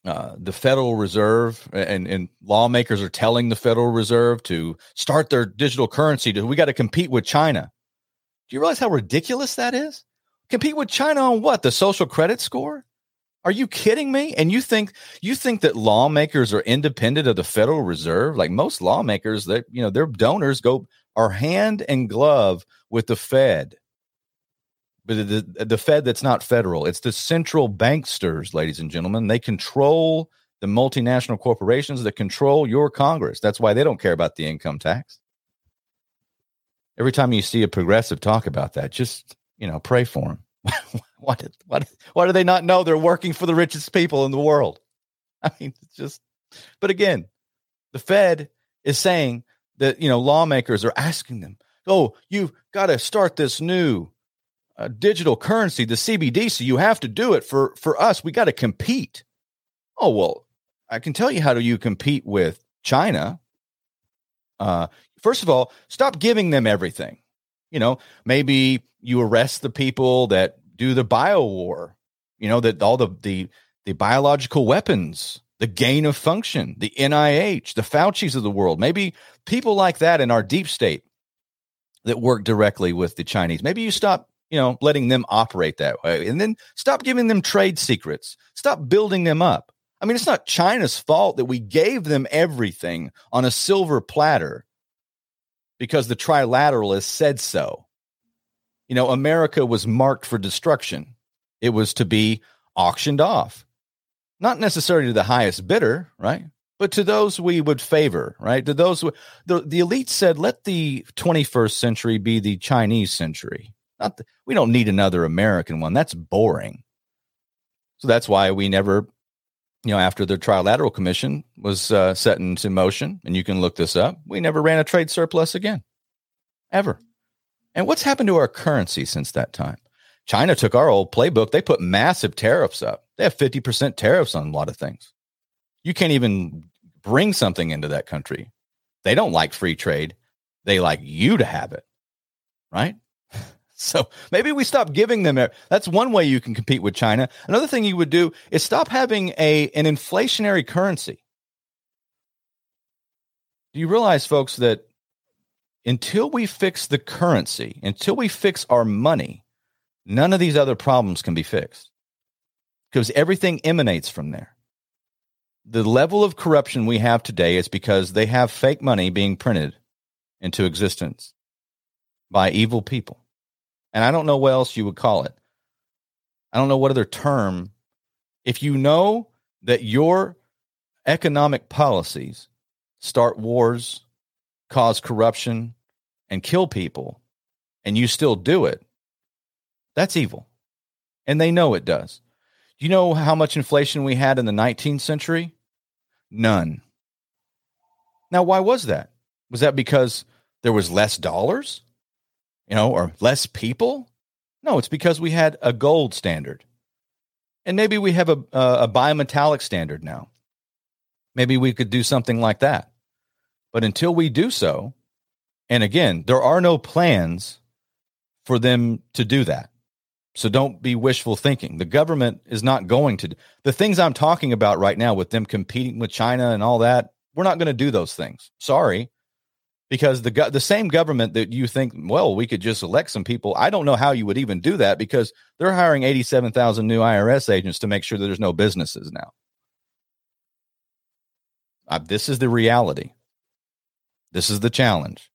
uh, the Federal Reserve and, and lawmakers are telling the Federal Reserve to start their digital currency. To, we got to compete with China. Do you realize how ridiculous that is? Compete with China on what? The social credit score? Are you kidding me? And you think you think that lawmakers are independent of the Federal Reserve? Like most lawmakers, that you know, their donors go are hand and glove with the Fed. But the, the Fed that's not federal. It's the central banksters, ladies and gentlemen. They control the multinational corporations that control your Congress. That's why they don't care about the income tax. Every time you see a progressive talk about that, just you know, pray for them. <laughs> why, did, why, why do they not know they're working for the richest people in the world? <laughs> I mean, it's just, but again, the Fed is saying that, you know, lawmakers are asking them, oh, you've got to start this new uh, digital currency, the CBDC, you have to do it for, for us. We got to compete. Oh, well, I can tell you how do you compete with China. Uh, first of all, stop giving them everything. You know, maybe you arrest the people that do the bio war, you know, that all the, the, the biological weapons, the gain of function, the NIH, the Fauci's of the world, maybe people like that in our deep state that work directly with the Chinese. Maybe you stop, you know, letting them operate that way and then stop giving them trade secrets. Stop building them up. I mean, it's not China's fault that we gave them everything on a silver platter because the trilateralists said so you know, America was marked for destruction. It was to be auctioned off, not necessarily to the highest bidder, right? But to those we would favor, right? To those the the elite said, let the 21st century be the Chinese century. Not the, we don't need another American one. That's boring. So that's why we never, you know, after the Trilateral Commission was uh, set into motion, and you can look this up, we never ran a trade surplus again, ever. And what's happened to our currency since that time? China took our old playbook. They put massive tariffs up. They have 50% tariffs on a lot of things. You can't even bring something into that country. They don't like free trade. They like you to have it. Right? So maybe we stop giving them. That's one way you can compete with China. Another thing you would do is stop having a an inflationary currency. Do you realize, folks, that until we fix the currency, until we fix our money, none of these other problems can be fixed because everything emanates from there. The level of corruption we have today is because they have fake money being printed into existence by evil people. And I don't know what else you would call it. I don't know what other term. If you know that your economic policies start wars, cause corruption, and kill people and you still do it, that's evil. And they know it does. Do you know how much inflation we had in the 19th century? None. Now, why was that? Was that because there was less dollars? You know, or less people. No, it's because we had a gold standard. And maybe we have a, a, a bimetallic standard now. Maybe we could do something like that. But until we do so, and again, there are no plans for them to do that. So don't be wishful thinking. The government is not going to. The things I'm talking about right now with them competing with China and all that, we're not going to do those things. Sorry. Because the the same government that you think, well, we could just elect some people. I don't know how you would even do that because they're hiring 87,000 new IRS agents to make sure that there's no businesses now. Uh, this is the reality. This is the challenge.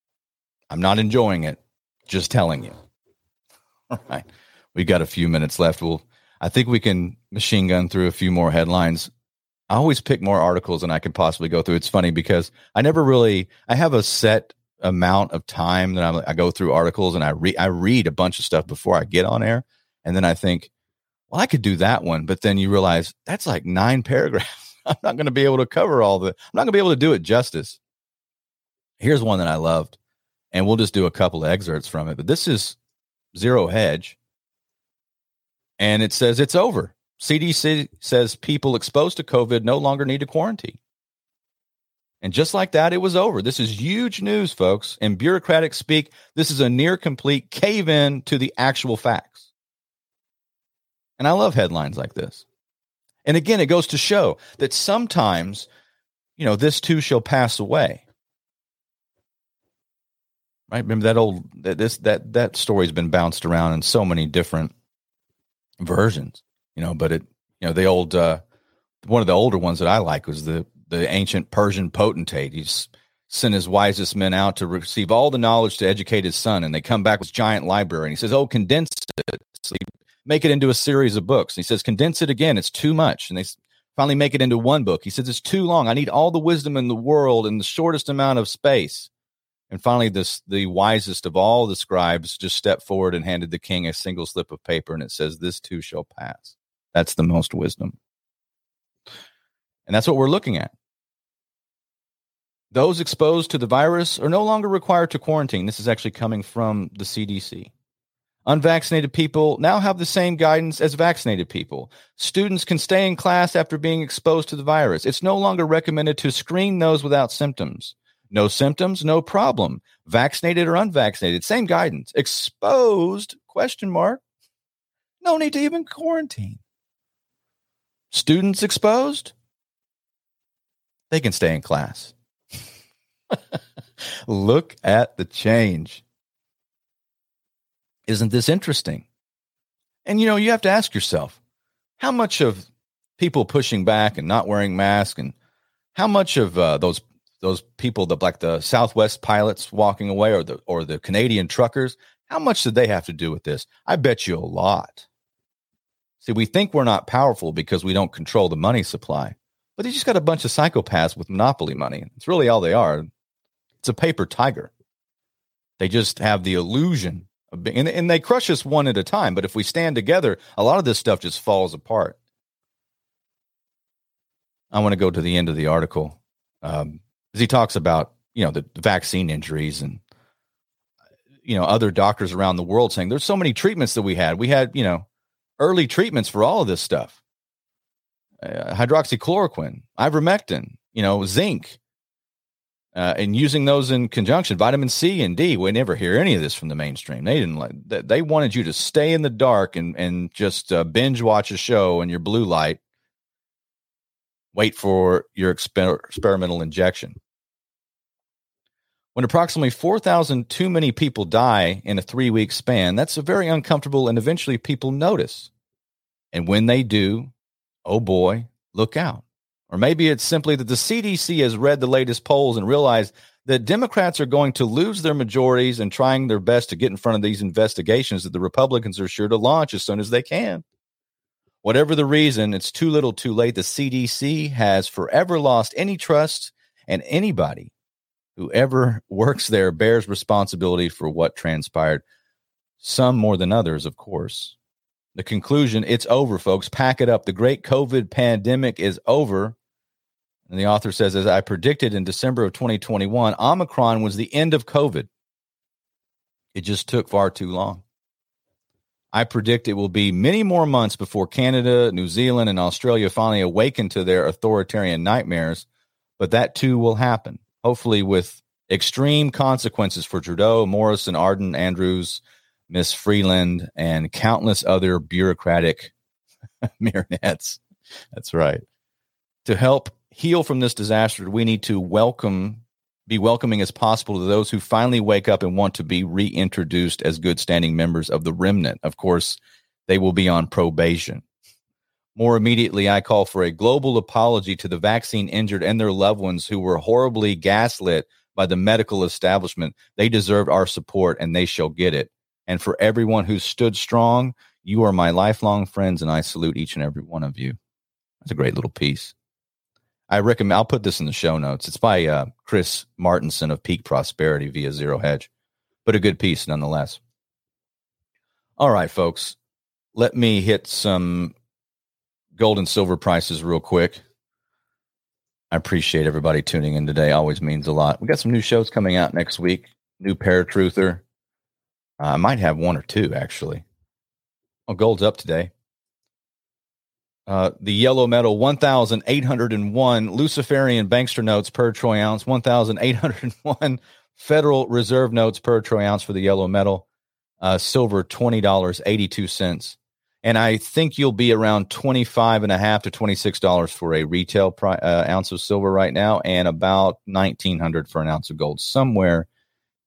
I'm not enjoying it, just telling you. <laughs> All right. we've got a few minutes left. We'll I think we can machine gun through a few more headlines. I always pick more articles than I could possibly go through. It's funny because I never really I have a set amount of time that I, I go through articles and I read I read a bunch of stuff before I get on air, and then I think, well, I could do that one, but then you realize that's like nine <laughs> paragraphs. I'm not going to be able to cover all the. I'm not going to be able to do it justice. Here's one that I loved and we'll just do a couple of excerpts from it. But this is Zero Hedge, and it says it's over. CDC says people exposed to COVID no longer need to quarantine. And just like that, it was over. This is huge news, folks. In bureaucratic speak, this is a near complete cave in to the actual facts. And I love headlines like this. And again, it goes to show that sometimes, you know, this too shall pass away right? Remember that old that this that that story's been bounced around in so many different versions, you know. But it, you know, the old uh, one of the older ones that I like was the the ancient Persian potentate. He's sent his wisest men out to receive all the knowledge to educate his son, and they come back with giant library. And he says, "Oh, condense it, so make it into a series of books." And he says, "Condense it again; it's too much." And they finally make it into one book. He says, "It's too long. I need all the wisdom in the world in the shortest amount of space." And finally, this the wisest of all the scribes just stepped forward and handed the king a single slip of paper, and it says, "This too shall pass." That's the most wisdom, and that's what we're looking at. Those exposed to the virus are no longer required to quarantine. This is actually coming from the CDC. Unvaccinated people now have the same guidance as vaccinated people. Students can stay in class after being exposed to the virus. It's no longer recommended to screen those without symptoms. No symptoms, no problem. Vaccinated or unvaccinated, same guidance. Exposed? Question mark. No need to even quarantine. Students exposed? They can stay in class. <laughs> Look at the change. Isn't this interesting? And you know, you have to ask yourself how much of people pushing back and not wearing masks and how much of uh, those those people, the like the Southwest pilots walking away, or the or the Canadian truckers, how much did they have to do with this? I bet you a lot. See, we think we're not powerful because we don't control the money supply, but they just got a bunch of psychopaths with monopoly money. It's really all they are. It's a paper tiger. They just have the illusion of being, and, and they crush us one at a time. But if we stand together, a lot of this stuff just falls apart. I want to go to the end of the article. Um, he talks about you know the vaccine injuries and you know other doctors around the world saying there's so many treatments that we had we had you know early treatments for all of this stuff. Uh, hydroxychloroquine ivermectin you know zinc uh, and using those in conjunction vitamin c and d. We never hear any of this from the mainstream. They didn't like they wanted you to stay in the dark and and just uh, binge watch a show in your blue light. Wait for your exper- experimental injection. When approximately 4,000 too many people die in a three week span, that's a very uncomfortable and eventually people notice. And when they do, oh boy, look out. Or maybe it's simply that the CDC has read the latest polls and realized that Democrats are going to lose their majorities and trying their best to get in front of these investigations that the Republicans are sure to launch as soon as they can. Whatever the reason, it's too little too late. The CDC has forever lost any trust and anybody who ever <laughs> works there bears responsibility for what transpired, some more than others, of course. The conclusion it's over, folks. Pack it up. The great COVID pandemic is over. And the author says, as I predicted in December of 2021, Omicron was the end of COVID. It just took far too long. I predict it will be many more months before Canada, New Zealand, and Australia finally awaken to their authoritarian nightmares, but that too will happen, hopefully with extreme consequences for Trudeau, Morrison, Ardern, Andrews, Miss Freeland, and countless other bureaucratic <laughs> marionettes. That's right. To help heal from this disaster, we need to welcome, be welcoming as possible to those who finally wake up and want to be reintroduced as good standing members of the remnant. Of course, they will be on probation. More immediately, I call for a global apology to the vaccine injured and their loved ones who were horribly gaslit by the medical establishment. They deserve our support and they shall get it. And for everyone who stood strong, you are my lifelong friends, and I salute each and every one of you. That's a great little piece. I recommend, I'll put this in the show notes. It's by uh, Chris Martenson of Peak Prosperity via Zero Hedge, but a good piece nonetheless. All right, folks, let me hit some gold and silver prices real quick. I appreciate everybody tuning in today. Always means a lot. We got some new shows coming out next week. New Paratruther. I might have one or two actually. Oh, gold's up today. Uh, the yellow metal 1,801 Luciferian bankster notes per troy ounce, 1,801 Federal Reserve notes per troy ounce for the yellow metal, uh, silver $20.82. And I think you'll be around 25 and a half to $26 for a retail pri- uh, ounce of silver right now, and about 1900 for an ounce of gold, somewhere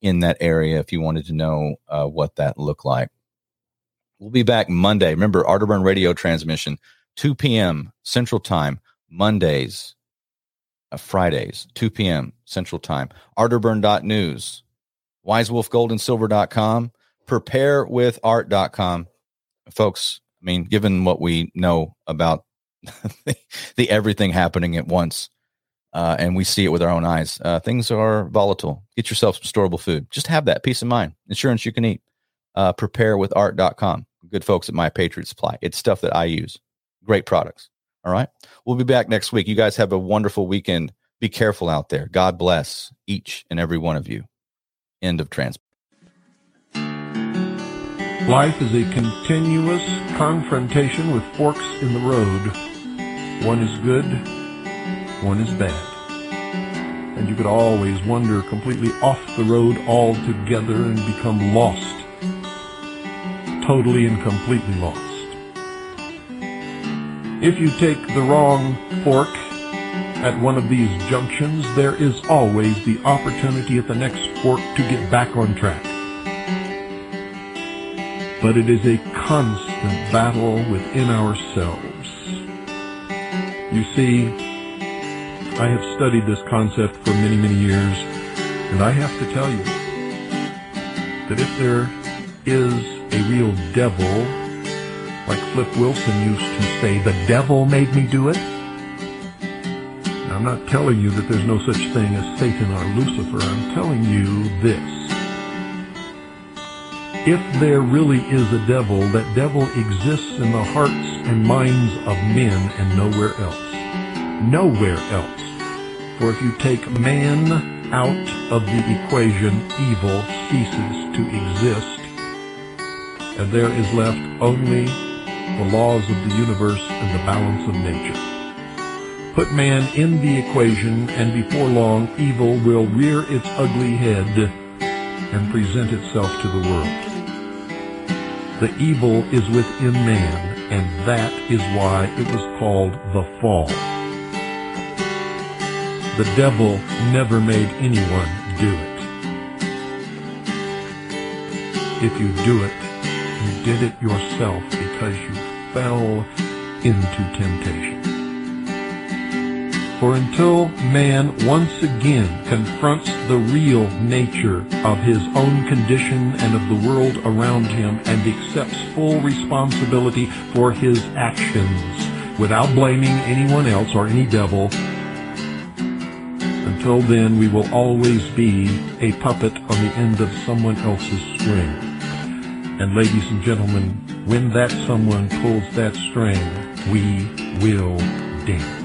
in that area if you wanted to know uh, what that looked like. We'll be back Monday. Remember, Arterburn radio transmission, 2 p.m. Central Time, Mondays, uh, Fridays, 2 p.m. Central Time. Arterburn.news, wisewolfgoldandsilver.com, preparewithart.com. Folks, I mean, given what we know about the, <laughs> the everything happening at once, uh, and we see it with our own eyes, uh, things are volatile. Get yourself some storable food. Just have that peace of mind. Insurance you can eat uh, preparewithart.com. Good folks at My Patriot Supply. It's stuff that I use. Great products. All right. We'll be back next week. You guys have a wonderful weekend. Be careful out there. God bless each and every one of you. End of trans. Life is a continuous confrontation with forks in the road. One is good, one is bad. And you could always wander completely off the road altogether and become lost totally and completely lost. If you take the wrong fork at one of these junctions, there is always the opportunity at the next fork to get back on track. But it is a constant battle within ourselves. You see, I have studied this concept for many, many years, and I have to tell you that if there is a real devil, like Flip Wilson used to say, the devil made me do it. Now, I'm not telling you that there's no such thing as Satan or Lucifer. I'm telling you this. If there really is a devil, that devil exists in the hearts and minds of men and nowhere else. Nowhere else. For if you take man out of the equation, evil ceases to exist and there is left only the laws of the universe and the balance of nature. Put man in the equation, and before long evil will rear its ugly head and present itself to the world. The evil is within man, and that is why it was called the fall. The devil never made anyone do it. If you do it, you did it yourself because you fell into temptation. For until man once again confronts the real nature of his own condition and of the world around him and accepts full responsibility for his actions without blaming anyone else or any devil, until then we will always be a puppet on the end of someone else's string. And ladies and gentlemen, when that someone pulls that string, we will dance.